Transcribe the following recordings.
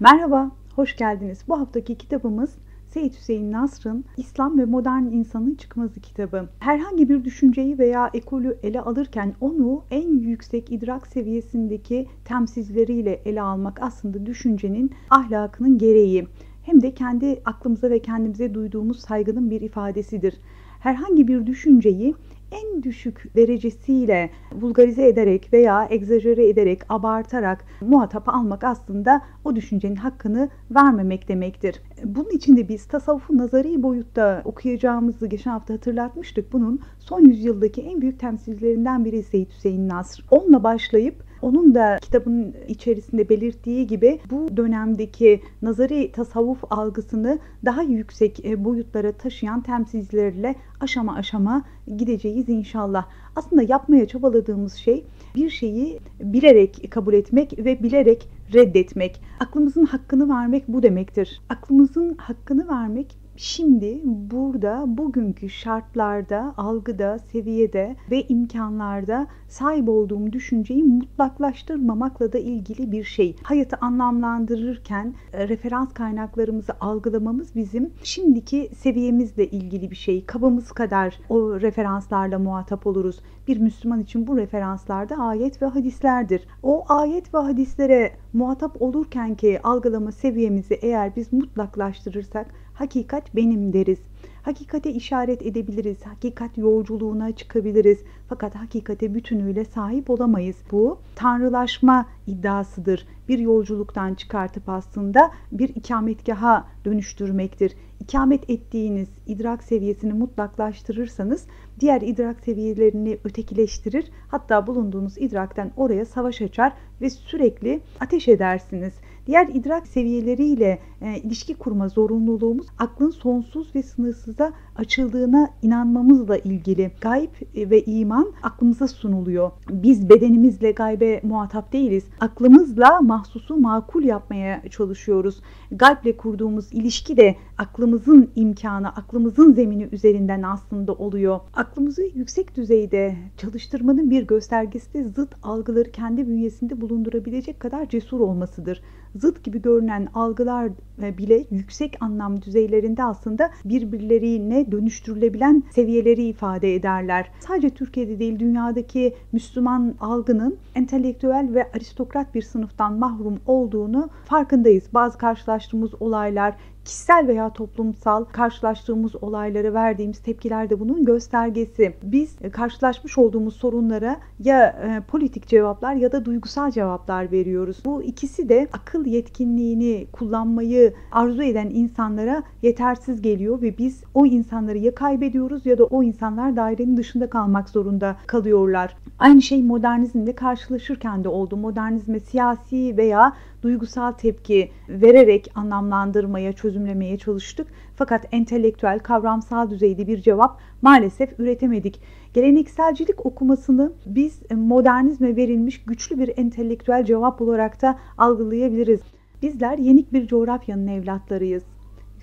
Merhaba, hoş geldiniz. Bu haftaki kitabımız Seyit Hüseyin Nasr'ın İslam ve Modern İnsanın Çıkmazı kitabı. Herhangi bir düşünceyi veya ekolü ele alırken onu en yüksek idrak seviyesindeki temsilcileriyle ele almak aslında düşüncenin ahlakının gereği. Hem de kendi aklımıza ve kendimize duyduğumuz saygının bir ifadesidir. Herhangi bir düşünceyi en düşük derecesiyle vulgarize ederek veya egzajere ederek, abartarak muhatap almak aslında o düşüncenin hakkını vermemek demektir. Bunun için de biz tasavvufu nazari boyutta okuyacağımızı geçen hafta hatırlatmıştık. Bunun son yüzyıldaki en büyük temsilcilerinden biri Seyyid Hüseyin Nasr. Onunla başlayıp onun da kitabın içerisinde belirttiği gibi bu dönemdeki nazari tasavvuf algısını daha yüksek e, boyutlara taşıyan temsilcilerle aşama aşama gideceğiz inşallah. Aslında yapmaya çabaladığımız şey bir şeyi bilerek kabul etmek ve bilerek reddetmek. Aklımızın hakkını vermek bu demektir. Aklımızın hakkını vermek şimdi burada bugünkü şartlarda, algıda, seviyede ve imkanlarda sahip olduğum düşünceyi mutlaklaştırmamakla da ilgili bir şey. Hayatı anlamlandırırken e, referans kaynaklarımızı algılamamız bizim şimdiki seviyemizle ilgili bir şey. Kabımız kadar o referanslarla muhatap oluruz. Bir Müslüman için bu referanslarda ayet ve hadislerdir. O ayet ve hadislere muhatap olurken ki algılama seviyemizi eğer biz mutlaklaştırırsak hakikat benim deriz. Hakikate işaret edebiliriz, hakikat yolculuğuna çıkabiliriz. Fakat hakikate bütünüyle sahip olamayız. Bu tanrılaşma iddiasıdır. Bir yolculuktan çıkartıp aslında bir ikametgaha dönüştürmektir. İkamet ettiğiniz idrak seviyesini mutlaklaştırırsanız diğer idrak seviyelerini ötekileştirir. Hatta bulunduğunuz idrakten oraya savaş açar ve sürekli ateş edersiniz. Diğer idrak seviyeleriyle e, ilişki kurma zorunluluğumuz aklın sonsuz ve sınırsıza açıldığına inanmamızla ilgili. Gayb ve iman aklımıza sunuluyor. Biz bedenimizle gaybe muhatap değiliz. Aklımızla mahsusu makul yapmaya çalışıyoruz. Gayble kurduğumuz ilişki de aklımızın imkanı, aklımızın zemini üzerinden aslında oluyor. Aklımızı yüksek düzeyde çalıştırmanın bir göstergesi de zıt algıları kendi bünyesinde bulundurabilecek kadar cesur olmasıdır zıt gibi görünen algılar e, bile yüksek anlam düzeylerinde aslında birbirlerine dönüştürülebilen seviyeleri ifade ederler. Sadece Türkiye'de değil dünyadaki Müslüman algının entelektüel ve aristokrat bir sınıftan mahrum olduğunu farkındayız. Bazı karşılaştığımız olaylar kişisel veya toplumsal karşılaştığımız olaylara verdiğimiz tepkiler de bunun göstergesi. Biz e, karşılaşmış olduğumuz sorunlara ya e, politik cevaplar ya da duygusal cevaplar veriyoruz. Bu ikisi de akıl yetkinliğini kullanmayı arzu eden insanlara yetersiz geliyor ve biz o insanları ya kaybediyoruz ya da o insanlar dairenin dışında kalmak zorunda kalıyorlar. Aynı şey modernizmde karşılaşırken de oldu. Modernizme siyasi veya duygusal tepki vererek anlamlandırmaya, çözümlemeye çalıştık. Fakat entelektüel, kavramsal düzeyde bir cevap maalesef üretemedik. Gelenekselcilik okumasını biz modernizme verilmiş güçlü bir entelektüel cevap olarak da algılayabiliriz. Bizler yenik bir coğrafyanın evlatlarıyız.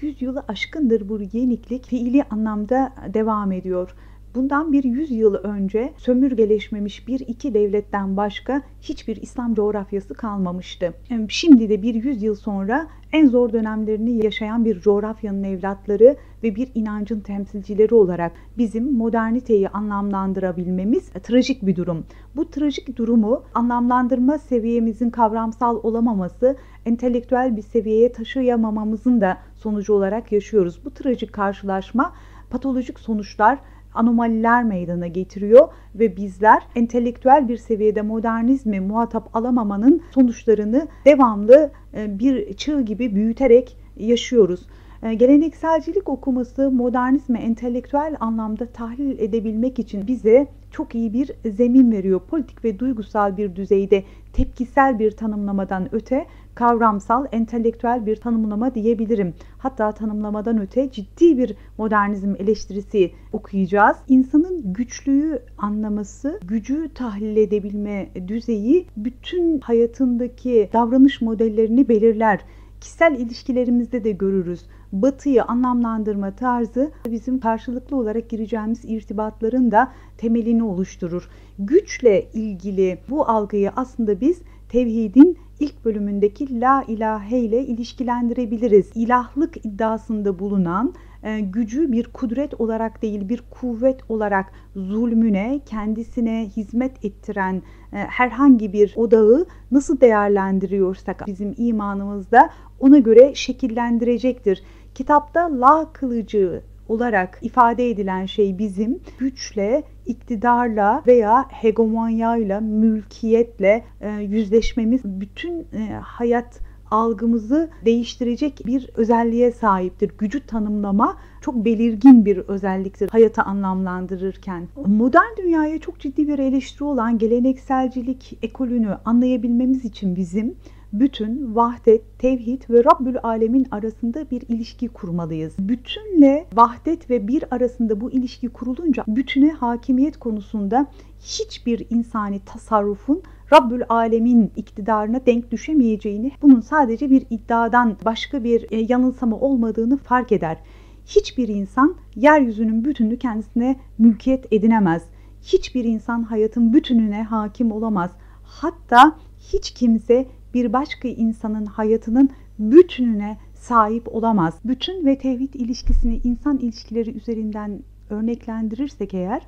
Yüzyılı aşkındır bu yeniklik fiili anlamda devam ediyor. Bundan bir 100 yıl önce sömürgeleşmemiş bir iki devletten başka hiçbir İslam coğrafyası kalmamıştı. Şimdi de bir 100 yıl sonra en zor dönemlerini yaşayan bir coğrafyanın evlatları ve bir inancın temsilcileri olarak bizim moderniteyi anlamlandırabilmemiz trajik bir durum. Bu trajik durumu anlamlandırma seviyemizin kavramsal olamaması, entelektüel bir seviyeye taşıyamamamızın da sonucu olarak yaşıyoruz. Bu trajik karşılaşma patolojik sonuçlar anomaliler meydana getiriyor ve bizler entelektüel bir seviyede modernizmi muhatap alamamanın sonuçlarını devamlı e, bir çığ gibi büyüterek yaşıyoruz. E, gelenekselcilik okuması modernizmi entelektüel anlamda tahlil edebilmek için bize çok iyi bir zemin veriyor. Politik ve duygusal bir düzeyde tepkisel bir tanımlamadan öte kavramsal, entelektüel bir tanımlama diyebilirim. Hatta tanımlamadan öte ciddi bir modernizm eleştirisi okuyacağız. İnsanın güçlüğü anlaması, gücü tahlil edebilme düzeyi bütün hayatındaki davranış modellerini belirler. Kişisel ilişkilerimizde de görürüz. Batıyı anlamlandırma tarzı bizim karşılıklı olarak gireceğimiz irtibatların da temelini oluşturur. Güçle ilgili bu algıyı aslında biz tevhidin ilk bölümündeki la ilahe ile ilişkilendirebiliriz. İlahlık iddiasında bulunan e, gücü bir kudret olarak değil bir kuvvet olarak zulmüne, kendisine hizmet ettiren e, herhangi bir odağı nasıl değerlendiriyorsak bizim imanımızda ona göre şekillendirecektir. Kitapta la kılıcı olarak ifade edilen şey bizim güçle, iktidarla veya hegemonyayla, mülkiyetle e, yüzleşmemiz bütün hayat algımızı değiştirecek bir özelliğe sahiptir. Gücü tanımlama çok belirgin bir özelliktir hayatı anlamlandırırken. Modern dünyaya çok ciddi bir eleştiri olan gelenekselcilik ekolünü anlayabilmemiz için bizim bütün, vahdet, tevhid ve Rabbül Alemin arasında bir ilişki kurmalıyız. Bütünle vahdet ve bir arasında bu ilişki kurulunca bütüne hakimiyet konusunda hiçbir insani tasarrufun Rabbül Alemin iktidarına denk düşemeyeceğini, bunun sadece bir iddiadan başka bir e, yanılsama olmadığını fark eder. Hiçbir insan yeryüzünün bütününü kendisine mülkiyet edinemez. Hiçbir insan hayatın bütününe hakim olamaz. Hatta hiç kimse bir başka insanın hayatının bütününe sahip olamaz. Bütün ve tevhid ilişkisini insan ilişkileri üzerinden örneklendirirsek eğer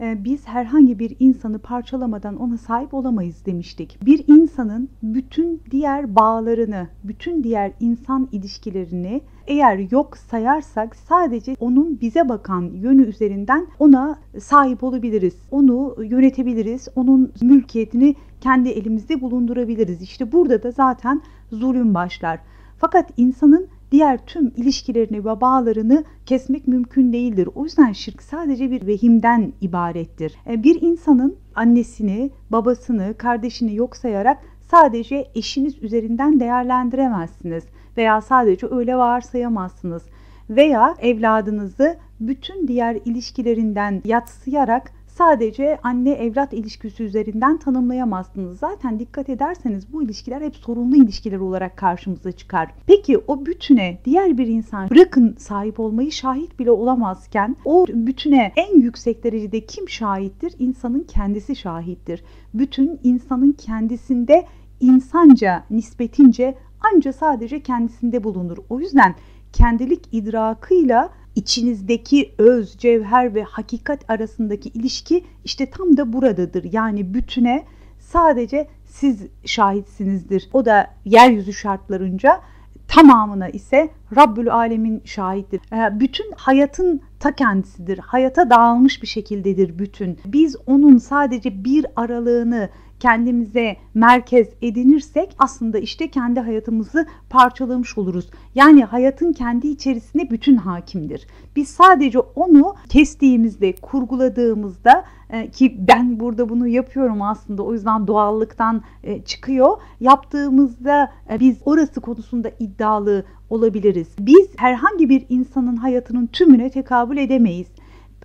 biz herhangi bir insanı parçalamadan ona sahip olamayız demiştik. Bir insanın bütün diğer bağlarını, bütün diğer insan ilişkilerini eğer yok sayarsak sadece onun bize bakan yönü üzerinden ona sahip olabiliriz. Onu yönetebiliriz. Onun mülkiyetini kendi elimizde bulundurabiliriz. İşte burada da zaten zulüm başlar. Fakat insanın diğer tüm ilişkilerini ve bağlarını kesmek mümkün değildir. O yüzden şirk sadece bir vehimden ibarettir. E, bir insanın annesini, babasını, kardeşini yok sayarak sadece eşiniz üzerinden değerlendiremezsiniz veya sadece öyle varsayamazsınız veya evladınızı bütün diğer ilişkilerinden yatsıyarak sadece anne evlat ilişkisi üzerinden tanımlayamazsınız. Zaten dikkat ederseniz bu ilişkiler hep sorunlu ilişkiler olarak karşımıza çıkar. Peki o bütüne diğer bir insan bırakın sahip olmayı şahit bile olamazken o bütüne en yüksek derecede kim şahittir? İnsanın kendisi şahittir. Bütün insanın kendisinde insanca nispetince anca sadece kendisinde bulunur. O yüzden kendilik idrakıyla içinizdeki öz, cevher ve hakikat arasındaki ilişki işte tam da buradadır. Yani bütüne sadece siz şahitsinizdir. O da yeryüzü şartlarınca tamamına ise Rabbül Alemin şahittir. Ee, bütün hayatın ta kendisidir. Hayata dağılmış bir şekildedir bütün. Biz onun sadece bir aralığını kendimize merkez edinirsek aslında işte kendi hayatımızı parçalamış oluruz. Yani hayatın kendi içerisinde bütün hakimdir. Biz sadece onu kestiğimizde, kurguladığımızda e, ki ben burada bunu yapıyorum aslında o yüzden doğallıktan e, çıkıyor. Yaptığımızda e, biz orası konusunda iddialı olabiliriz. Biz herhangi bir insanın hayatının tümüne tekabül edemeyiz.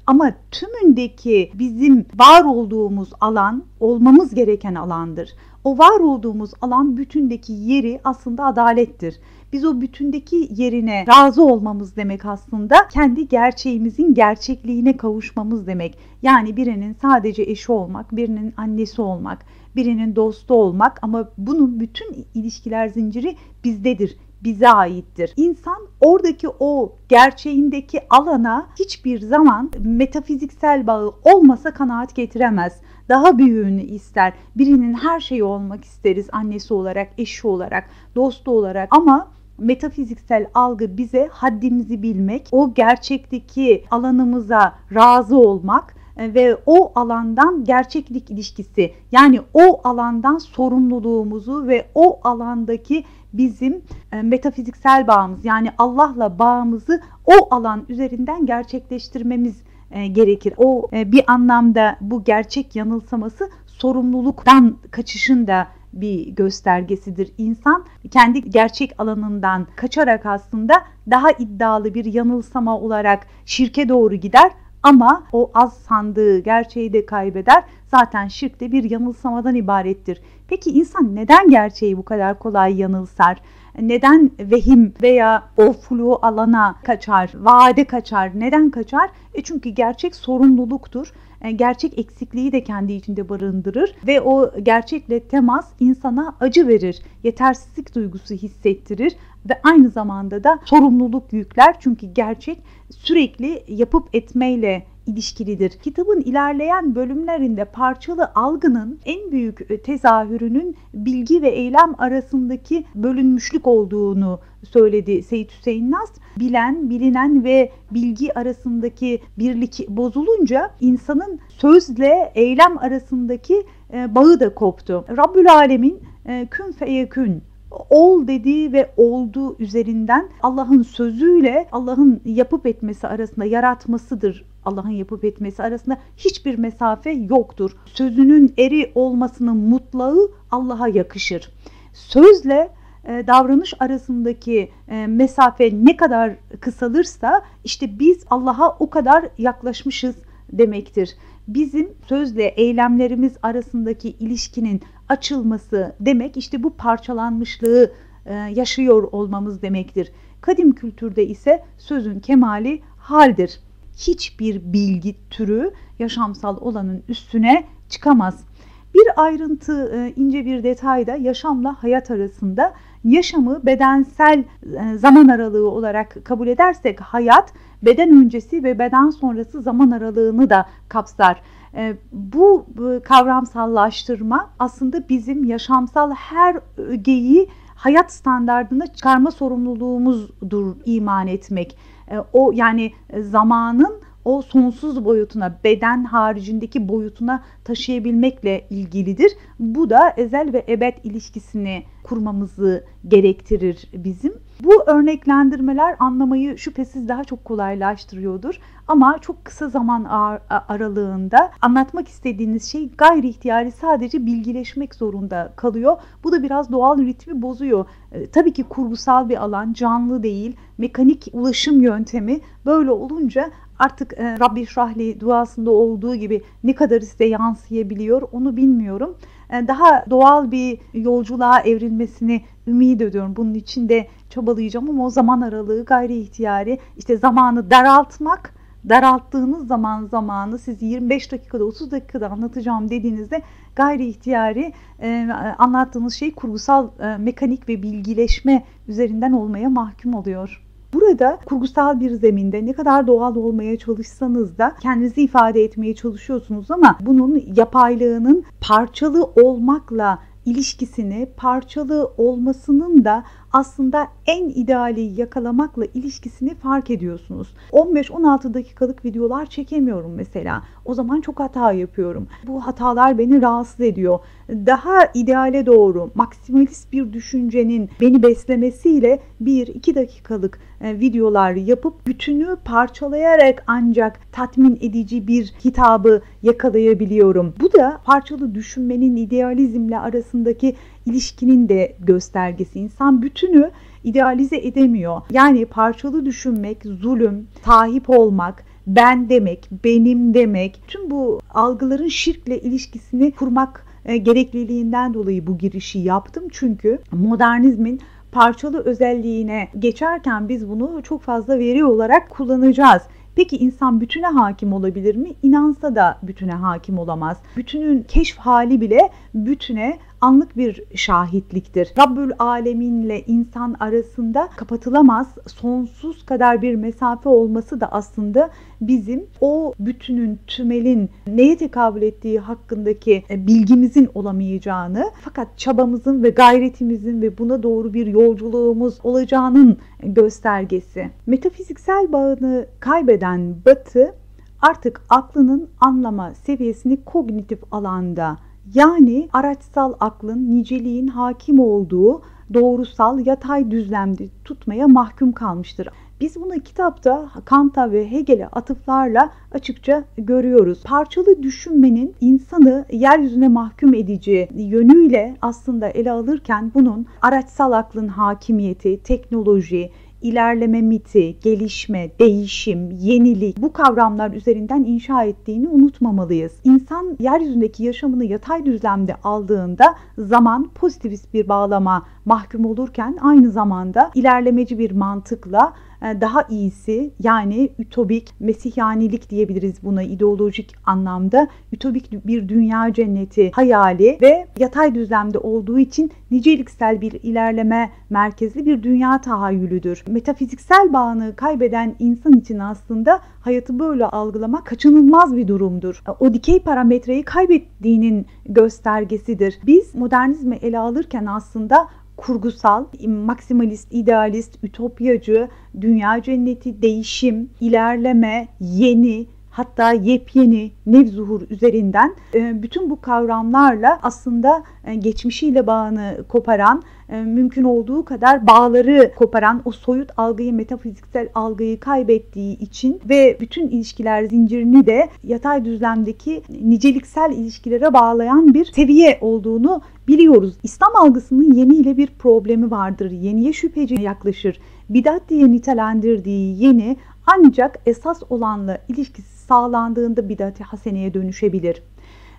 Ama tümündeki bizim var olduğumuz alan olmamız gereken alandır. O var olduğumuz alan bütündeki yeri aslında adalettir. Biz o bütündeki yerine razı olmamız demek aslında kendi gerçeğimizin gerçekliğine kavuşmamız demek. Yani birinin sadece eşi olmak, birinin annesi olmak, birinin dostu olmak ama bunun bütün ilişkiler zinciri bizdedir bize aittir. İnsan oradaki o gerçeğindeki alana hiçbir zaman metafiziksel bağı olmasa kanaat getiremez. Daha büyüğünü ister. Birinin her şeyi olmak isteriz annesi olarak, eşi olarak, dostu olarak ama metafiziksel algı bize haddimizi bilmek, o gerçekteki alanımıza razı olmak ve o alandan gerçeklik ilişkisi yani o alandan sorumluluğumuzu ve o alandaki bizim e, metafiziksel bağımız yani Allah'la bağımızı o alan üzerinden gerçekleştirmemiz e, gerekir. O bir anlamda bu gerçek yanılsaması sorumluluktan kaçışın da bir göstergesidir. İnsan kendi gerçek alanından kaçarak aslında daha iddialı bir yanılsama olarak şirke doğru gider ama o az sandığı gerçeği de kaybeder. Zaten şirk de bir yanılsamadan ibarettir. Peki insan neden gerçeği bu kadar kolay yanılsar? Neden vehim veya o flu alana kaçar, vaade kaçar? Neden kaçar? E çünkü gerçek sorumluluktur gerçek eksikliği de kendi içinde barındırır ve o gerçekle temas insana acı verir, yetersizlik duygusu hissettirir ve aynı zamanda da sorumluluk yükler. Çünkü gerçek sürekli yapıp etmeyle ilişkilidir. Kitabın ilerleyen bölümlerinde parçalı algının en büyük e, tezahürünün bilgi ve eylem arasındaki bölünmüşlük olduğunu söyledi Seyit Hüseyin Nas. Bilen, bilinen ve bilgi arasındaki birlik bozulunca insanın sözle eylem arasındaki e, bağı da koptu. Rabbül Alemin e, kün feyekün ol dediği ve oldu üzerinden Allah'ın sözüyle Allah'ın yapıp etmesi arasında yaratmasıdır. Allah'ın yapıp etmesi arasında hiçbir mesafe yoktur. Sözünün eri olmasının mutlağı Allah'a yakışır. Sözle e, davranış arasındaki e, mesafe ne kadar kısalırsa işte biz Allah'a o kadar yaklaşmışız demektir. Bizim sözle eylemlerimiz arasındaki ilişkinin açılması demek işte bu parçalanmışlığı e, yaşıyor olmamız demektir. Kadim kültürde ise sözün kemali haldir. Hiçbir bilgi türü yaşamsal olanın üstüne çıkamaz. Bir ayrıntı, e, ince bir detay da yaşamla hayat arasında yaşamı bedensel e, zaman aralığı olarak kabul edersek hayat beden öncesi ve beden sonrası zaman aralığını da kapsar. E, bu kavramsallaştırma aslında bizim yaşamsal her ögeyi hayat standartına çıkarma sorumluluğumuzdur iman etmek. E, o yani zamanın o sonsuz boyutuna, beden haricindeki boyutuna taşıyabilmekle ilgilidir. Bu da ezel ve ebed ilişkisini kurmamızı gerektirir bizim. Bu örneklendirmeler anlamayı şüphesiz daha çok kolaylaştırıyordur. Ama çok kısa zaman aralığında anlatmak istediğiniz şey gayri ihtiyari sadece bilgileşmek zorunda kalıyor. Bu da biraz doğal ritmi bozuyor. E, tabii ki kurgusal bir alan, canlı değil, mekanik ulaşım yöntemi böyle olunca artık e, Rabbi Şrahli duasında olduğu gibi ne kadar size yansıyabiliyor onu bilmiyorum. E, daha doğal bir yolculuğa evrilmesini ümit ediyorum. Bunun için de çabalayacağım ama o zaman aralığı gayri ihtiyari işte zamanı daraltmak daralttığınız zaman zamanı siz 25 dakikada 30 dakikada anlatacağım dediğinizde gayri ihtiyari e, anlattığınız şey kurgusal e, mekanik ve bilgileşme üzerinden olmaya mahkum oluyor. Burada kurgusal bir zeminde ne kadar doğal olmaya çalışsanız da kendinizi ifade etmeye çalışıyorsunuz ama bunun yapaylığının parçalı olmakla ilişkisini parçalı olmasının da aslında en ideali yakalamakla ilişkisini fark ediyorsunuz. 15-16 dakikalık videolar çekemiyorum mesela. O zaman çok hata yapıyorum. Bu hatalar beni rahatsız ediyor. Daha ideale doğru maksimalist bir düşüncenin beni beslemesiyle 1-2 dakikalık e, videolar yapıp bütünü parçalayarak ancak tatmin edici bir kitabı yakalayabiliyorum. Bu da parçalı düşünmenin idealizmle arasındaki ilişkinin de göstergesi. İnsan bütünü idealize edemiyor. Yani parçalı düşünmek, zulüm, sahip olmak, ben demek, benim demek, tüm bu algıların şirkle ilişkisini kurmak e, gerekliliğinden dolayı bu girişi yaptım. Çünkü modernizmin parçalı özelliğine geçerken biz bunu çok fazla veri olarak kullanacağız. Peki insan bütüne hakim olabilir mi? İnansa da bütüne hakim olamaz. Bütünün keşf hali bile bütüne anlık bir şahitliktir. Rabbül Aleminle insan arasında kapatılamaz sonsuz kadar bir mesafe olması da aslında bizim o bütünün, tümelin neye tekabül ettiği hakkındaki e, bilgimizin olamayacağını fakat çabamızın ve gayretimizin ve buna doğru bir yolculuğumuz olacağının göstergesi. Metafiziksel bağını kaybeden Batı artık aklının anlama seviyesini kognitif alanda yani araçsal aklın niceliğin hakim olduğu doğrusal yatay düzlemde tutmaya mahkum kalmıştır. Biz bunu kitapta Kant'a ve Hegel'e atıflarla açıkça görüyoruz. Parçalı düşünmenin insanı yeryüzüne mahkum edici yönüyle aslında ele alırken bunun araçsal aklın hakimiyeti, teknoloji, ilerleme miti, gelişme, değişim, yenilik bu kavramlar üzerinden inşa ettiğini unutmamalıyız. İnsan yeryüzündeki yaşamını yatay düzlemde aldığında zaman pozitivist bir bağlama mahkum olurken aynı zamanda ilerlemeci bir mantıkla daha iyisi yani ütopik mesihanilik diyebiliriz buna ideolojik anlamda. Ütopik bir dünya cenneti hayali ve yatay düzlemde olduğu için niceliksel bir ilerleme merkezli bir dünya tahayyülüdür. Metafiziksel bağını kaybeden insan için aslında hayatı böyle algılamak kaçınılmaz bir durumdur. O dikey parametreyi kaybettiğinin göstergesidir. Biz modernizmi ele alırken aslında kurgusal, maksimalist, idealist, ütopyacı, dünya cenneti, değişim, ilerleme, yeni, hatta yepyeni nevzuhur üzerinden e, bütün bu kavramlarla aslında e, geçmişiyle bağını koparan, e, mümkün olduğu kadar bağları koparan o soyut algıyı, metafiziksel algıyı kaybettiği için ve bütün ilişkiler zincirini de yatay düzlemdeki niceliksel ilişkilere bağlayan bir seviye olduğunu biliyoruz. İslam algısının yeni ile bir problemi vardır. Yeniye şüpheci yaklaşır. Bidat diye nitelendirdiği yeni ancak esas olanla ilişkisi sağlandığında bidat-i haseneye dönüşebilir.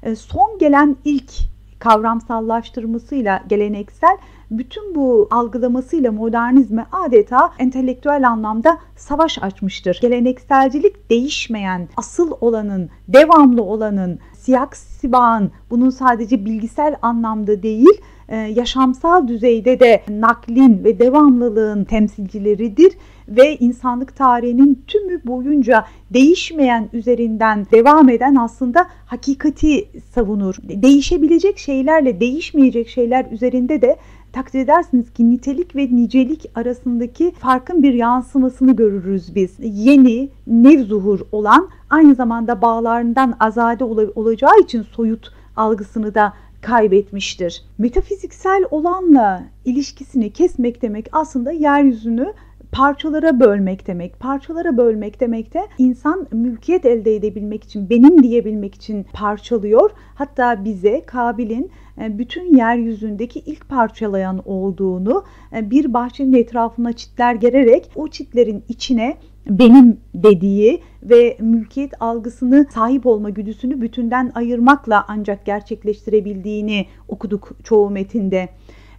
E, son gelen ilk kavramsallaştırmasıyla geleneksel bütün bu algılamasıyla modernizme adeta entelektüel anlamda savaş açmıştır. Gelenekselcilik değişmeyen, asıl olanın, devamlı olanın, siyak sibağın bunun sadece bilgisel anlamda değil, yaşamsal düzeyde de naklin ve devamlılığın temsilcileridir ve insanlık tarihinin tümü boyunca değişmeyen üzerinden devam eden aslında hakikati savunur. Değişebilecek şeylerle değişmeyecek şeyler üzerinde de takdir edersiniz ki nitelik ve nicelik arasındaki farkın bir yansımasını görürüz biz. Yeni, nevzuhur olan aynı zamanda bağlarından azade olacağı için soyut algısını da kaybetmiştir. Metafiziksel olanla ilişkisini kesmek demek aslında yeryüzünü parçalara bölmek demek. Parçalara bölmek demek de insan mülkiyet elde edebilmek için, benim diyebilmek için parçalıyor. Hatta bize Kabil'in bütün yeryüzündeki ilk parçalayan olduğunu e, bir bahçenin etrafına çitler gererek o çitlerin içine benim dediği ve mülkiyet algısını sahip olma güdüsünü bütünden ayırmakla ancak gerçekleştirebildiğini okuduk çoğu metinde.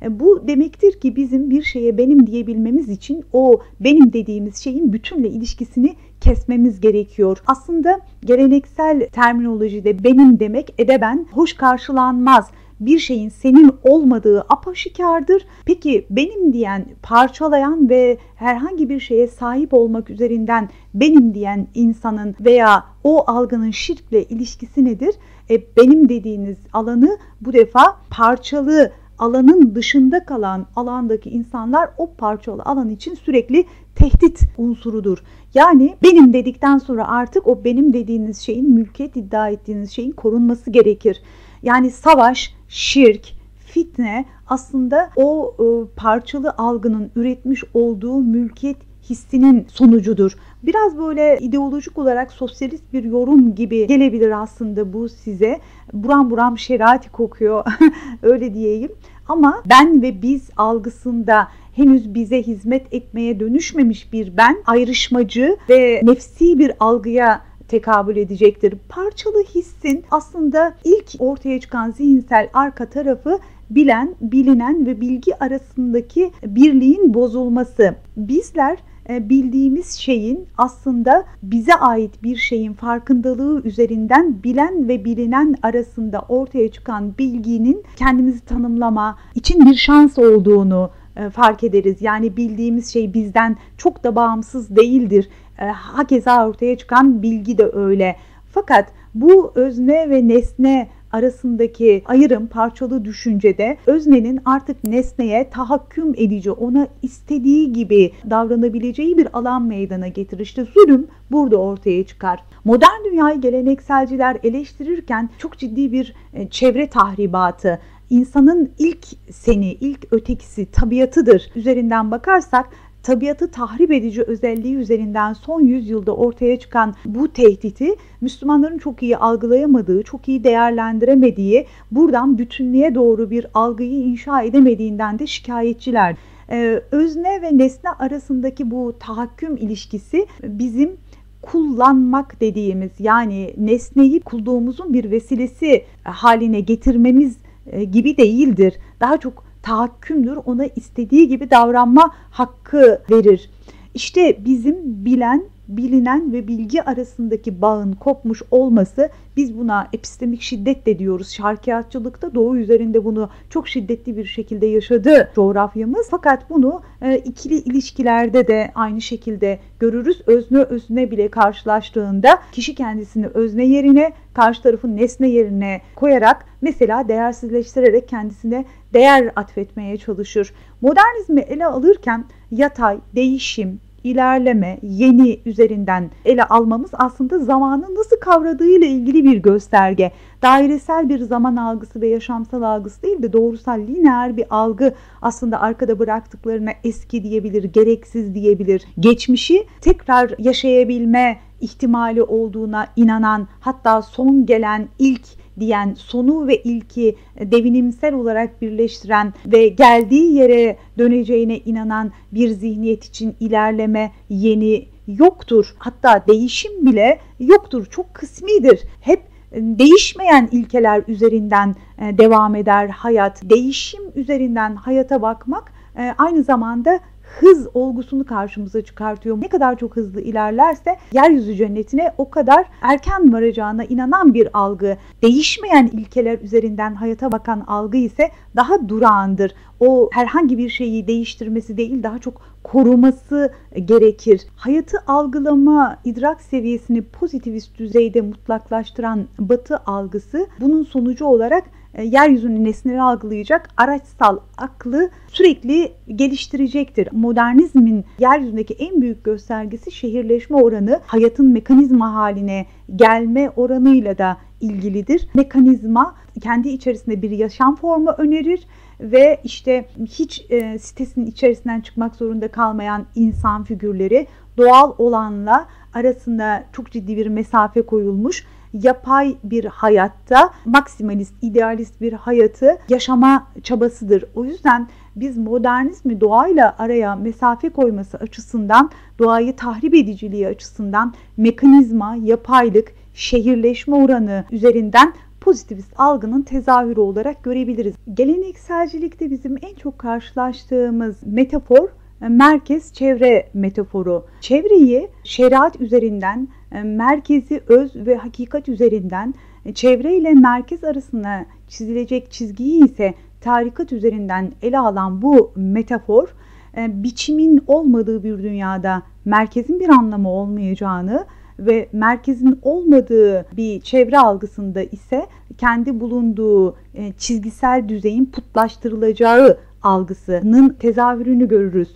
E, bu demektir ki bizim bir şeye benim diyebilmemiz için o benim dediğimiz şeyin bütünle ilişkisini kesmemiz gerekiyor. Aslında geleneksel terminolojide benim demek edeben hoş karşılanmaz bir şeyin senin olmadığı apaşikardır. Peki benim diyen, parçalayan ve herhangi bir şeye sahip olmak üzerinden benim diyen insanın veya o algının şirkle ilişkisi nedir? E, benim dediğiniz alanı bu defa parçalı alanın dışında kalan alandaki insanlar o parçalı alan için sürekli tehdit unsurudur. Yani benim dedikten sonra artık o benim dediğiniz şeyin mülkiyet iddia ettiğiniz şeyin korunması gerekir. Yani savaş, şirk, fitne aslında o e, parçalı algının üretmiş olduğu mülkiyet hissinin sonucudur. Biraz böyle ideolojik olarak sosyalist bir yorum gibi gelebilir aslında bu size. Buram buram şerati kokuyor öyle diyeyim. Ama ben ve biz algısında henüz bize hizmet etmeye dönüşmemiş bir ben ayrışmacı ve nefsi bir algıya tekabül edecektir. Parçalı hissin aslında ilk ortaya çıkan zihinsel arka tarafı bilen, bilinen ve bilgi arasındaki birliğin bozulması. Bizler e, bildiğimiz şeyin aslında bize ait bir şeyin farkındalığı üzerinden bilen ve bilinen arasında ortaya çıkan bilginin kendimizi tanımlama için bir şans olduğunu e, fark ederiz. Yani bildiğimiz şey bizden çok da bağımsız değildir. E, hakeza ortaya çıkan bilgi de öyle. Fakat bu özne ve nesne arasındaki ayrım parçalı düşüncede öznenin artık nesneye tahakküm edici, ona istediği gibi davranabileceği bir alan meydana getirir. Zulüm burada ortaya çıkar. Modern dünyayı gelenekselciler eleştirirken çok ciddi bir e, çevre tahribatı, insanın ilk seni, ilk ötekisi tabiatıdır üzerinden bakarsak tabiatı tahrip edici özelliği üzerinden son yüzyılda ortaya çıkan bu tehditi Müslümanların çok iyi algılayamadığı, çok iyi değerlendiremediği, buradan bütünlüğe doğru bir algıyı inşa edemediğinden de şikayetçiler. Ee, özne ve nesne arasındaki bu tahakküm ilişkisi bizim kullanmak dediğimiz yani nesneyi kulduğumuzun bir vesilesi haline getirmemiz e, gibi değildir. Daha çok tahakkümdür. Ona istediği gibi davranma hakkı verir. İşte bizim bilen, bilinen ve bilgi arasındaki bağın kopmuş olması biz buna epistemik şiddet de diyoruz. Şarkiyatçılıkta Doğu üzerinde bunu çok şiddetli bir şekilde yaşadı coğrafyamız. Fakat bunu e, ikili ilişkilerde de aynı şekilde görürüz. Özne özne bile karşılaştığında kişi kendisini özne yerine, karşı tarafın nesne yerine koyarak mesela değersizleştirerek kendisine değer atfetmeye çalışır. Modernizmi ele alırken yatay, değişim, ilerleme, yeni üzerinden ele almamız aslında zamanı nasıl kavradığıyla ilgili bir gösterge. Dairesel bir zaman algısı ve yaşamsal algısı değil de doğrusal lineer bir algı aslında arkada bıraktıklarına eski diyebilir, gereksiz diyebilir. Geçmişi tekrar yaşayabilme ihtimali olduğuna inanan hatta son gelen ilk diyen sonu ve ilki devinimsel olarak birleştiren ve geldiği yere döneceğine inanan bir zihniyet için ilerleme yeni yoktur. Hatta değişim bile yoktur. Çok kısmidir. Hep değişmeyen ilkeler üzerinden e, devam eder hayat. Değişim üzerinden hayata bakmak e, aynı zamanda hız olgusunu karşımıza çıkartıyor. Ne kadar çok hızlı ilerlerse yeryüzü cennetine o kadar erken varacağına inanan bir algı. Değişmeyen ilkeler üzerinden hayata bakan algı ise daha durağandır. O herhangi bir şeyi değiştirmesi değil daha çok koruması gerekir. Hayatı algılama, idrak seviyesini pozitivist düzeyde mutlaklaştıran batı algısı bunun sonucu olarak e, yeryüzünü nesneleri algılayacak araçsal aklı sürekli geliştirecektir. Modernizmin yeryüzündeki en büyük göstergesi şehirleşme oranı hayatın mekanizma haline gelme oranıyla da ilgilidir. Mekanizma kendi içerisinde bir yaşam formu önerir ve işte hiç e, sitesinin içerisinden çıkmak zorunda kalmayan insan figürleri doğal olanla arasında çok ciddi bir mesafe koyulmuş yapay bir hayatta maksimalist, idealist bir hayatı yaşama çabasıdır. O yüzden biz modernizmi doğayla araya mesafe koyması açısından, doğayı tahrip ediciliği açısından mekanizma, yapaylık, şehirleşme oranı üzerinden pozitivist algının tezahürü olarak görebiliriz. Gelenekselcilikte bizim en çok karşılaştığımız metafor e, merkez çevre metaforu. Çevreyi şeriat üzerinden, merkezi öz ve hakikat üzerinden, e, çevre ile merkez arasında çizilecek çizgiyi ise tarikat üzerinden ele alan bu metafor biçimin olmadığı bir dünyada merkezin bir anlamı olmayacağını ve merkezin olmadığı bir çevre algısında ise kendi bulunduğu çizgisel düzeyin putlaştırılacağı algısının tezahürünü görürüz.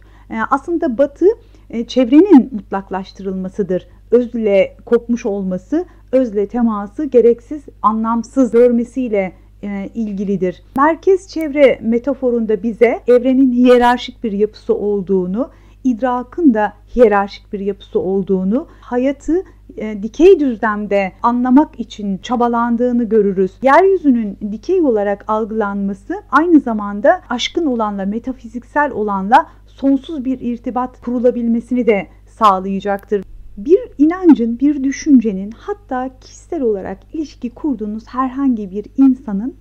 Aslında batı e, çevrenin mutlaklaştırılmasıdır. Özle kopmuş olması, özle teması gereksiz, anlamsız görmesiyle e, ilgilidir. Merkez çevre metaforunda bize evrenin hiyerarşik bir yapısı olduğunu, idrakın da hiyerarşik bir yapısı olduğunu, hayatı e, dikey düzlemde anlamak için çabalandığını görürüz. Yeryüzünün dikey olarak algılanması aynı zamanda aşkın olanla, metafiziksel olanla sonsuz bir irtibat kurulabilmesini de sağlayacaktır. Bir inancın, bir düşüncenin hatta kişisel olarak ilişki kurduğunuz herhangi bir insanın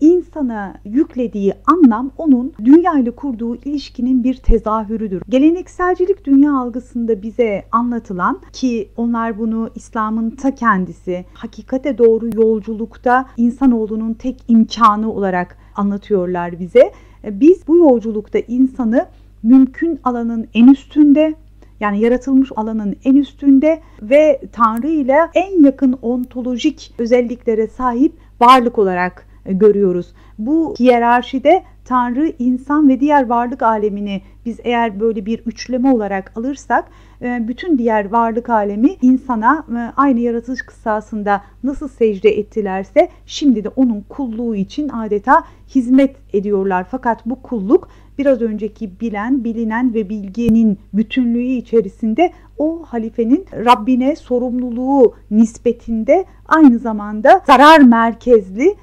insana yüklediği anlam onun dünya ile kurduğu ilişkinin bir tezahürüdür. Gelenekselcilik dünya algısında bize anlatılan ki onlar bunu İslam'ın ta kendisi hakikate doğru yolculukta insanoğlunun tek imkanı olarak anlatıyorlar bize. Biz bu yolculukta insanı mümkün alanın en üstünde yani yaratılmış alanın en üstünde ve Tanrı ile en yakın ontolojik özelliklere sahip varlık olarak e, görüyoruz. Bu hiyerarşide Tanrı, insan ve diğer varlık alemini biz eğer böyle bir üçleme olarak alırsak e, bütün diğer varlık alemi insana e, aynı yaratılış kıssasında nasıl secde ettilerse şimdi de onun kulluğu için adeta hizmet ediyorlar. Fakat bu kulluk biraz önceki bilen, bilinen ve bilginin bütünlüğü içerisinde o halifenin Rabbine sorumluluğu nispetinde aynı zamanda zarar merkezli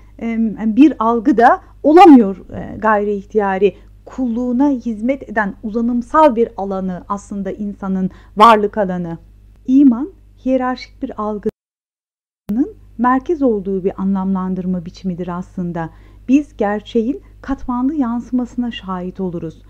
bir algı da olamıyor gayri ihtiyari kulluğuna hizmet eden uzanımsal bir alanı aslında insanın varlık alanı. İman hiyerarşik bir algının merkez olduğu bir anlamlandırma biçimidir aslında. Biz gerçeğin katmanlı yansımasına şahit oluruz.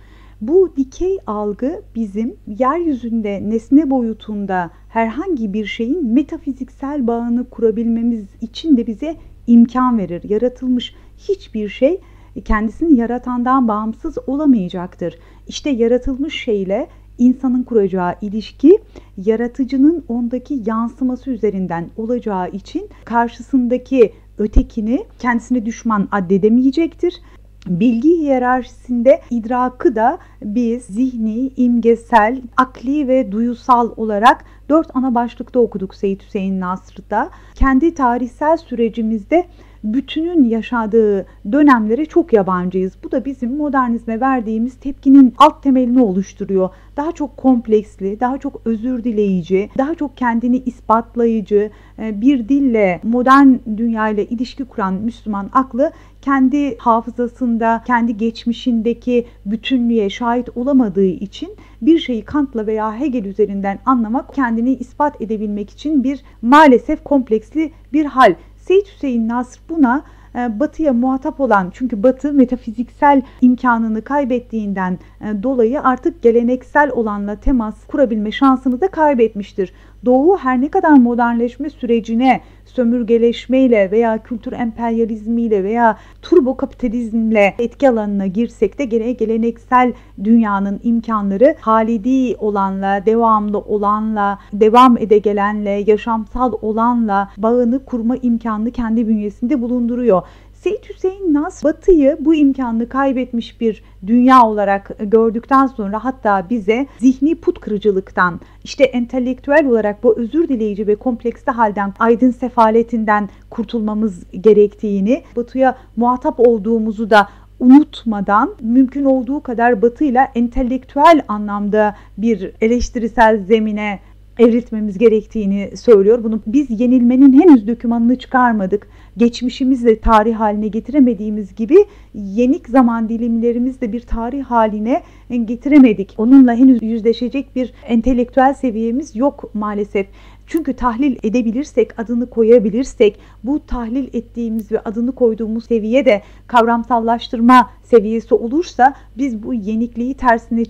Bu dikey algı bizim yeryüzünde nesne boyutunda herhangi bir şeyin metafiziksel bağını kurabilmemiz için de bize imkan verir. Yaratılmış hiçbir şey kendisini yaratandan bağımsız olamayacaktır. İşte yaratılmış şeyle insanın kuracağı ilişki yaratıcının ondaki yansıması üzerinden olacağı için karşısındaki ötekini kendisine düşman addedemeyecektir. Bilgi hiyerarşisinde idrakı da biz zihni, imgesel, akli ve duyusal olarak dört ana başlıkta okuduk Seyit Hüseyin Nasr'da. Kendi tarihsel sürecimizde bütünün yaşadığı dönemlere çok yabancıyız. Bu da bizim modernizme verdiğimiz tepkinin alt temelini oluşturuyor. Daha çok kompleksli, daha çok özür dileyici, daha çok kendini ispatlayıcı e, bir dille modern dünyayla ilişki kuran Müslüman aklı kendi hafızasında, kendi geçmişindeki bütünlüğe şahit olamadığı için bir şeyi Kant'la veya Hegel üzerinden anlamak, kendini ispat edebilmek için bir maalesef kompleksli bir hal. Seyit Hüseyin Nasr buna e, Batı'ya muhatap olan çünkü Batı metafiziksel imkanını kaybettiğinden e, dolayı artık geleneksel olanla temas kurabilme şansını da kaybetmiştir. Doğu her ne kadar modernleşme sürecine sömürgeleşmeyle veya kültür emperyalizmiyle veya turbo kapitalizmle etki alanına girsek de gene geleneksel dünyanın imkanları halidi olanla, devamlı olanla, devam ede gelenle, yaşamsal olanla bağını kurma imkanını kendi bünyesinde bulunduruyor. Seyit Hüseyin Nas Batı'yı bu imkanını kaybetmiş bir dünya olarak gördükten sonra hatta bize zihni put kırıcılıktan işte entelektüel olarak bu özür dileyici ve kompleksli halden aydın sefaletinden kurtulmamız gerektiğini Batı'ya muhatap olduğumuzu da unutmadan mümkün olduğu kadar batıyla entelektüel anlamda bir eleştirisel zemine evriltmemiz gerektiğini söylüyor. Bunu biz yenilmenin henüz dökümanını çıkarmadık. Geçmişimizle tarih haline getiremediğimiz gibi yenik zaman dilimlerimizde bir tarih haline getiremedik. Onunla henüz yüzleşecek bir entelektüel seviyemiz yok maalesef. Çünkü tahlil edebilirsek, adını koyabilirsek, bu tahlil ettiğimiz ve adını koyduğumuz seviye de kavramsallaştırma seviyesi olursa biz bu yenikliği tersine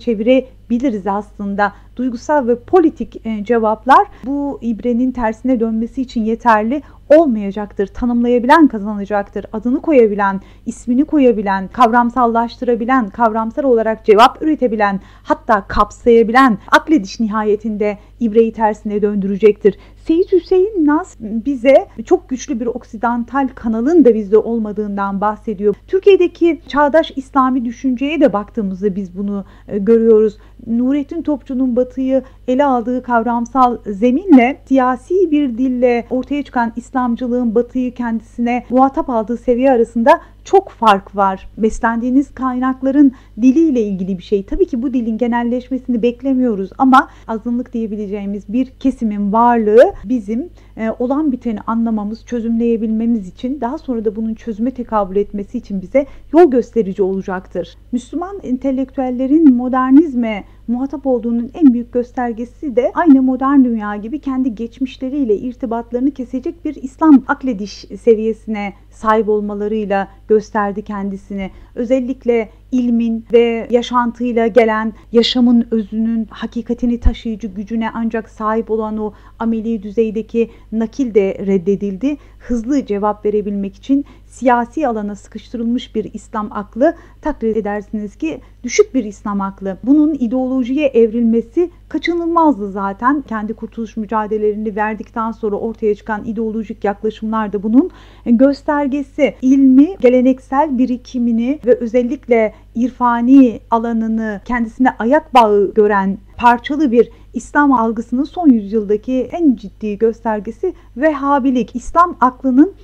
çevirebiliriz aslında. Duygusal ve politik e, cevaplar bu ibrenin tersine dönmesi için yeterli olmayacaktır. Tanımlayabilen kazanacaktır. Adını koyabilen, ismini koyabilen, kavramsallaştırabilen, kavramsal olarak cevap üretebilen, hatta kapsayabilen aklediş nihayetinde ibreyi tersine döndürecektir. Seyit Hüseyin Nas bize çok güçlü bir oksidantal kanalın da bizde olmadığından bahsediyor. Türkiye'deki çağdaş İslami düşünceye de baktığımızda biz bunu e, görüyoruz. Nurettin Topçu'nun batıyı ele aldığı kavramsal zeminle siyasi bir dille ortaya çıkan İslamcılığın batıyı kendisine muhatap aldığı seviye arasında çok fark var. Beslendiğiniz kaynakların diliyle ilgili bir şey. Tabii ki bu dilin genelleşmesini beklemiyoruz ama azınlık diyebileceğimiz bir kesimin varlığı bizim olan biteni anlamamız, çözümleyebilmemiz için daha sonra da bunun çözüme tekabül etmesi için bize yol gösterici olacaktır. Müslüman entelektüellerin modernizme muhatap olduğunun en büyük göstergesi de aynı modern dünya gibi kendi geçmişleriyle irtibatlarını kesecek bir İslam aklediş seviyesine sahip olmalarıyla gösterdi kendisini. Özellikle ilmin ve yaşantıyla gelen yaşamın özünün hakikatini taşıyıcı gücüne ancak sahip olan o ameli düzeydeki nakil de reddedildi. Hızlı cevap verebilmek için siyasi alana sıkıştırılmış bir İslam aklı takdir edersiniz ki düşük bir İslam aklı. Bunun ideolojiye evrilmesi kaçınılmazdı zaten. Kendi kurtuluş mücadelelerini verdikten sonra ortaya çıkan ideolojik yaklaşımlar da bunun göstergesi. İlmi, geleneksel birikimini ve özellikle irfani alanını kendisine ayak bağı gören parçalı bir İslam algısının son yüzyıldaki en ciddi göstergesi Vehhabilik. İslam aklının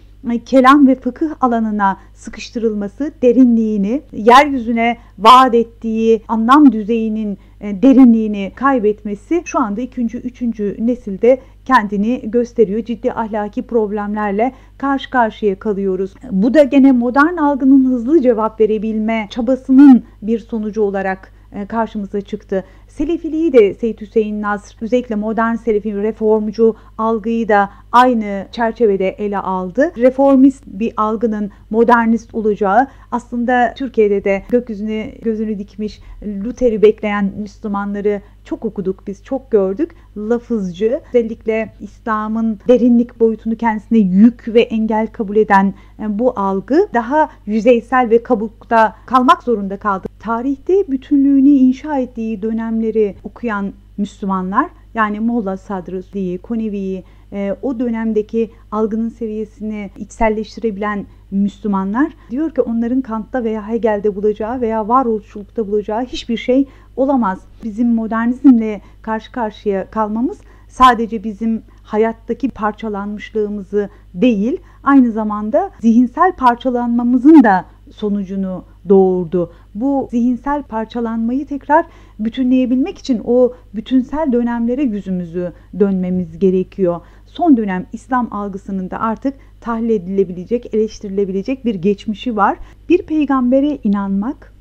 kelam ve fıkıh alanına sıkıştırılması, derinliğini, yeryüzüne vaat ettiği anlam düzeyinin e, derinliğini kaybetmesi şu anda ikinci, üçüncü nesilde kendini gösteriyor. Ciddi ahlaki problemlerle karşı karşıya kalıyoruz. Bu da gene modern algının hızlı cevap verebilme çabasının bir sonucu olarak e, karşımıza çıktı. Selefiliği de Seyyid Hüseyin Nasr özellikle modern Selefi reformcu algıyı da aynı çerçevede ele aldı. Reformist bir algının modernist olacağı aslında Türkiye'de de gökyüzüne gözünü dikmiş Luther'i bekleyen Müslümanları çok okuduk biz, çok gördük. Lafızcı, özellikle İslam'ın derinlik boyutunu kendisine yük ve engel kabul eden e, bu algı daha yüzeysel ve kabukta kalmak zorunda kaldı. Tarihte bütünlüğünü inşa ettiği dönemleri okuyan Müslümanlar yani Molla Sadrı, Konevi'yi, e, o dönemdeki algının seviyesini içselleştirebilen Müslümanlar diyor ki onların Kant'ta veya Hegel'de bulacağı veya varoluşçulukta bulacağı hiçbir şey olamaz. Bizim modernizmle karşı karşıya kalmamız sadece bizim hayattaki parçalanmışlığımızı değil, aynı zamanda zihinsel parçalanmamızın da sonucunu doğurdu. Bu zihinsel parçalanmayı tekrar bütünleyebilmek için o bütünsel dönemlere yüzümüzü dönmemiz gerekiyor. Son dönem İslam algısının da artık tahlil edilebilecek, eleştirilebilecek bir geçmişi var. Bir peygambere inanmak,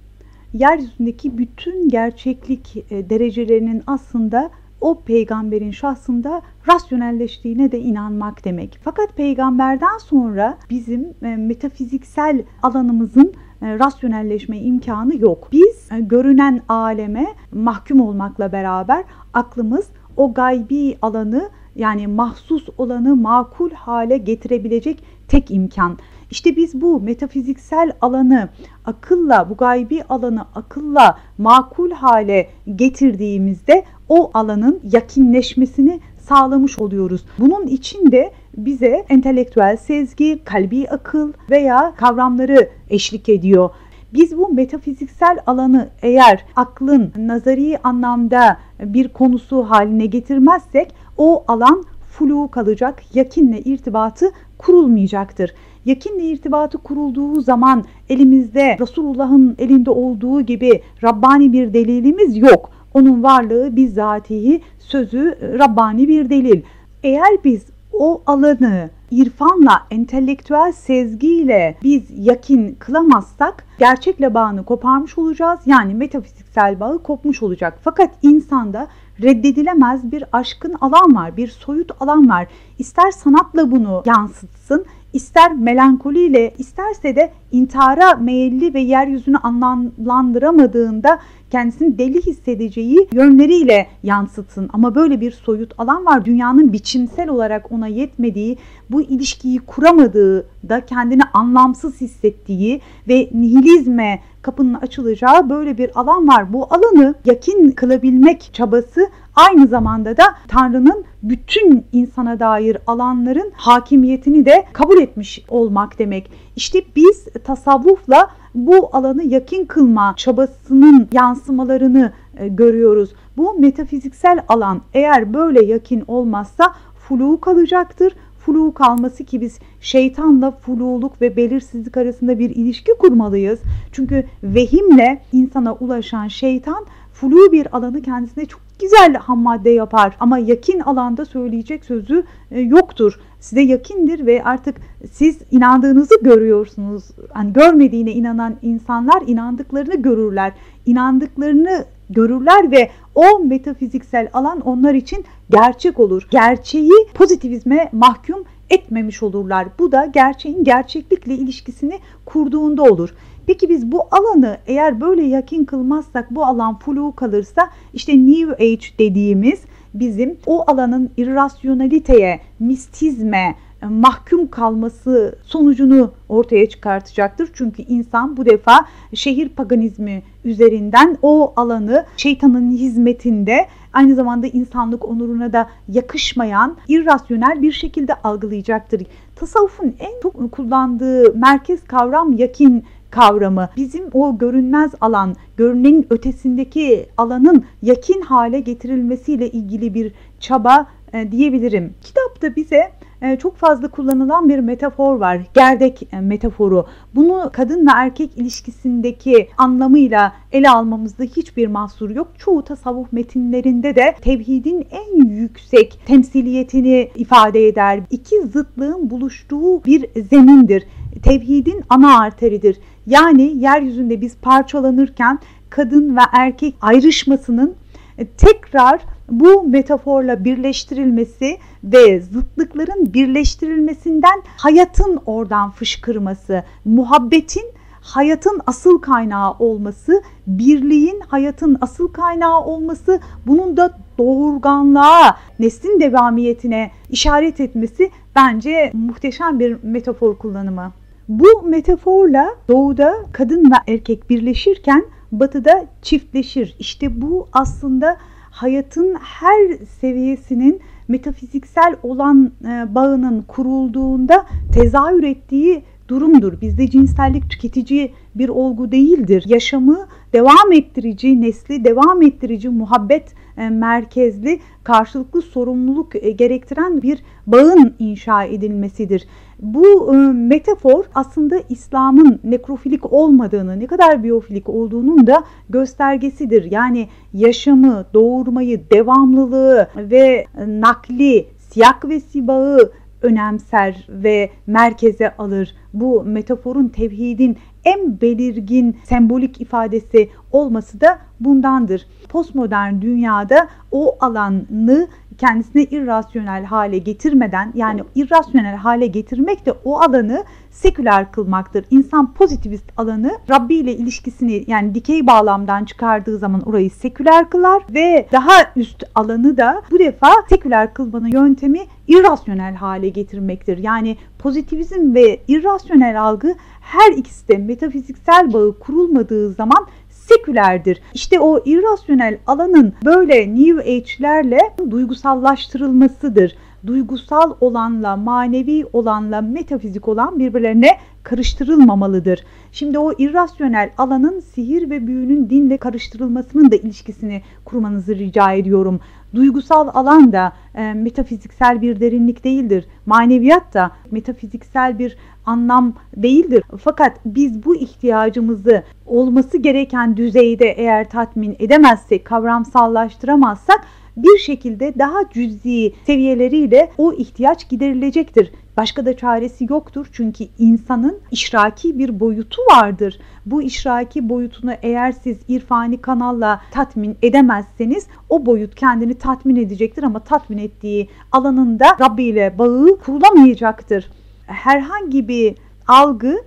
yeryüzündeki bütün gerçeklik e, derecelerinin aslında o peygamberin şahsında rasyonelleştiğine de inanmak demek. Fakat peygamberden sonra bizim e, metafiziksel alanımızın e, rasyonelleşme imkanı yok. Biz görünen aleme mahkum olmakla beraber aklımız o gaybi alanı yani mahsus olanı makul hale getirebilecek tek imkan. İşte biz bu metafiziksel alanı akılla, bu gaybi alanı akılla makul hale getirdiğimizde o alanın yakinleşmesini sağlamış oluyoruz. Bunun için de bize entelektüel sezgi, kalbi akıl veya kavramları eşlik ediyor. Biz bu metafiziksel alanı eğer aklın nazari anlamda bir konusu haline getirmezsek o alan flu kalacak, yakinle irtibatı kurulmayacaktır. Yakinle irtibatı kurulduğu zaman elimizde Resulullah'ın elinde olduğu gibi Rabbani bir delilimiz yok. Onun varlığı bizzatihi sözü Rabbani bir delil. Eğer biz o alanı irfanla, entelektüel sezgiyle biz yakin kılamazsak gerçekle bağını koparmış olacağız. Yani metafiziksel bağı kopmuş olacak. Fakat insanda reddedilemez bir aşkın alan var, bir soyut alan var. İster sanatla bunu yansıtsın, ister melankoliyle, isterse de intihara meyilli ve yeryüzünü anlamlandıramadığında kendisini deli hissedeceği yönleriyle yansıtsın. Ama böyle bir soyut alan var. Dünyanın biçimsel olarak ona yetmediği, bu ilişkiyi kuramadığı da kendini anlamsız hissettiği ve nihilizme kapının açılacağı böyle bir alan var. Bu alanı yakin kılabilmek çabası aynı zamanda da Tanrı'nın bütün insana dair alanların hakimiyetini de kabul etmiş olmak demek. İşte biz tasavvufla bu alanı yakin kılma çabasının yansımalarını e, görüyoruz. Bu metafiziksel alan eğer böyle yakin olmazsa flu kalacaktır. Flu kalması ki biz şeytanla fluluk ve belirsizlik arasında bir ilişki kurmalıyız. Çünkü vehimle insana ulaşan şeytan flu bir alanı kendisine çok güzel ham madde yapar ama yakin alanda söyleyecek sözü e, yoktur. Size yakindir ve artık siz inandığınızı görüyorsunuz. Yani görmediğine inanan insanlar inandıklarını görürler. İnandıklarını görürler ve o metafiziksel alan onlar için gerçek olur. Gerçeği pozitivizme mahkum etmemiş olurlar. Bu da gerçeğin gerçeklikle ilişkisini kurduğunda olur. Peki biz bu alanı eğer böyle yakin kılmazsak bu alan flu kalırsa işte New Age dediğimiz bizim o alanın irrasyonaliteye, mistizme, e, mahkum kalması sonucunu ortaya çıkartacaktır. Çünkü insan bu defa şehir paganizmi üzerinden o alanı şeytanın hizmetinde aynı zamanda insanlık onuruna da yakışmayan irrasyonel bir şekilde algılayacaktır. Tasavvufun en çok kullandığı merkez kavram yakin kavramı bizim o görünmez alan, görünenin ötesindeki alanın yakin hale getirilmesiyle ilgili bir çaba e, diyebilirim. Kitapta bize e, çok fazla kullanılan bir metafor var. Gerdek e, metaforu. Bunu kadın ve erkek ilişkisindeki anlamıyla ele almamızda hiçbir mahsur yok. Çoğu tasavvuf metinlerinde de tevhidin en yüksek temsiliyetini ifade eder. İki zıtlığın buluştuğu bir zemindir. Tevhidin ana arteridir. Yani yeryüzünde biz parçalanırken kadın ve erkek ayrışmasının e, tekrar bu metaforla birleştirilmesi ve zıtlıkların birleştirilmesinden hayatın oradan fışkırması, muhabbetin hayatın asıl kaynağı olması, birliğin hayatın asıl kaynağı olması, bunun da doğurganlığa, neslin devamiyetine işaret etmesi bence muhteşem bir metafor kullanımı. Bu metaforla doğuda kadın ve erkek birleşirken batıda çiftleşir. İşte bu aslında hayatın her seviyesinin metafiziksel olan e, bağının kurulduğunda tezahür ettiği durumdur. Bizde cinsellik tüketici bir olgu değildir. Yaşamı devam ettirici, nesli devam ettirici, muhabbet e, merkezli, karşılıklı sorumluluk e, gerektiren bir bağın inşa edilmesidir. Bu e, metafor aslında İslam'ın nekrofilik olmadığını, ne kadar biyofilik olduğunun da göstergesidir. Yani yaşamı, doğurmayı, devamlılığı ve nakli, siyak ve sibağı önemser ve merkeze alır. Bu metaforun tevhidin en belirgin sembolik ifadesi olması da bundandır. Postmodern dünyada o alanı kendisine irrasyonel hale getirmeden yani irrasyonel hale getirmek de o alanı seküler kılmaktır. İnsan pozitivist alanı Rabbi ile ilişkisini yani dikey bağlamdan çıkardığı zaman orayı seküler kılar ve daha üst alanı da bu defa seküler kılmanın yöntemi irrasyonel hale getirmektir. Yani pozitivizm ve irrasyonel algı her ikisi de metafiziksel bağı kurulmadığı zaman sekülerdir. İşte o irrasyonel alanın böyle New Age'lerle duygusallaştırılmasıdır. Duygusal olanla, manevi olanla, metafizik olan birbirlerine karıştırılmamalıdır. Şimdi o irrasyonel alanın sihir ve büyünün dinle karıştırılmasının da ilişkisini kurmanızı rica ediyorum. Duygusal alan da e, metafiziksel bir derinlik değildir. Maneviyat da metafiziksel bir anlam değildir. Fakat biz bu ihtiyacımızı olması gereken düzeyde eğer tatmin edemezsek, kavramsallaştıramazsak bir şekilde daha cüzi seviyeleriyle o ihtiyaç giderilecektir. Başka da çaresi yoktur çünkü insanın işraki bir boyutu vardır. Bu işraki boyutunu eğer siz irfani kanalla tatmin edemezseniz o boyut kendini tatmin edecektir ama tatmin ettiği alanında Rabbi ile bağı kurulamayacaktır. Herhangi bir algı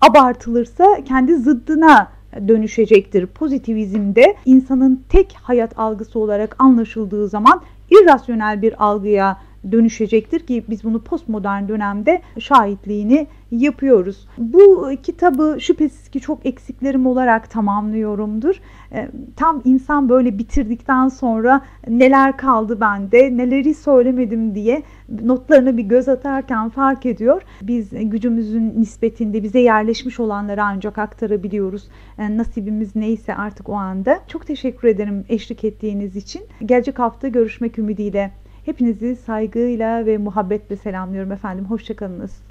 abartılırsa kendi zıddına dönüşecektir. Pozitivizmde insanın tek hayat algısı olarak anlaşıldığı zaman irrasyonel bir algıya dönüşecektir ki biz bunu postmodern dönemde şahitliğini yapıyoruz. Bu kitabı şüphesiz ki çok eksiklerim olarak tamamlıyorumdur. E, tam insan böyle bitirdikten sonra neler kaldı bende, neleri söylemedim diye notlarına bir göz atarken fark ediyor. Biz gücümüzün nispetinde bize yerleşmiş olanları ancak aktarabiliyoruz. E, nasibimiz neyse artık o anda. Çok teşekkür ederim eşlik ettiğiniz için. Gelecek hafta görüşmek ümidiyle. Hepinizi saygıyla ve muhabbetle selamlıyorum efendim. Hoşçakalınız.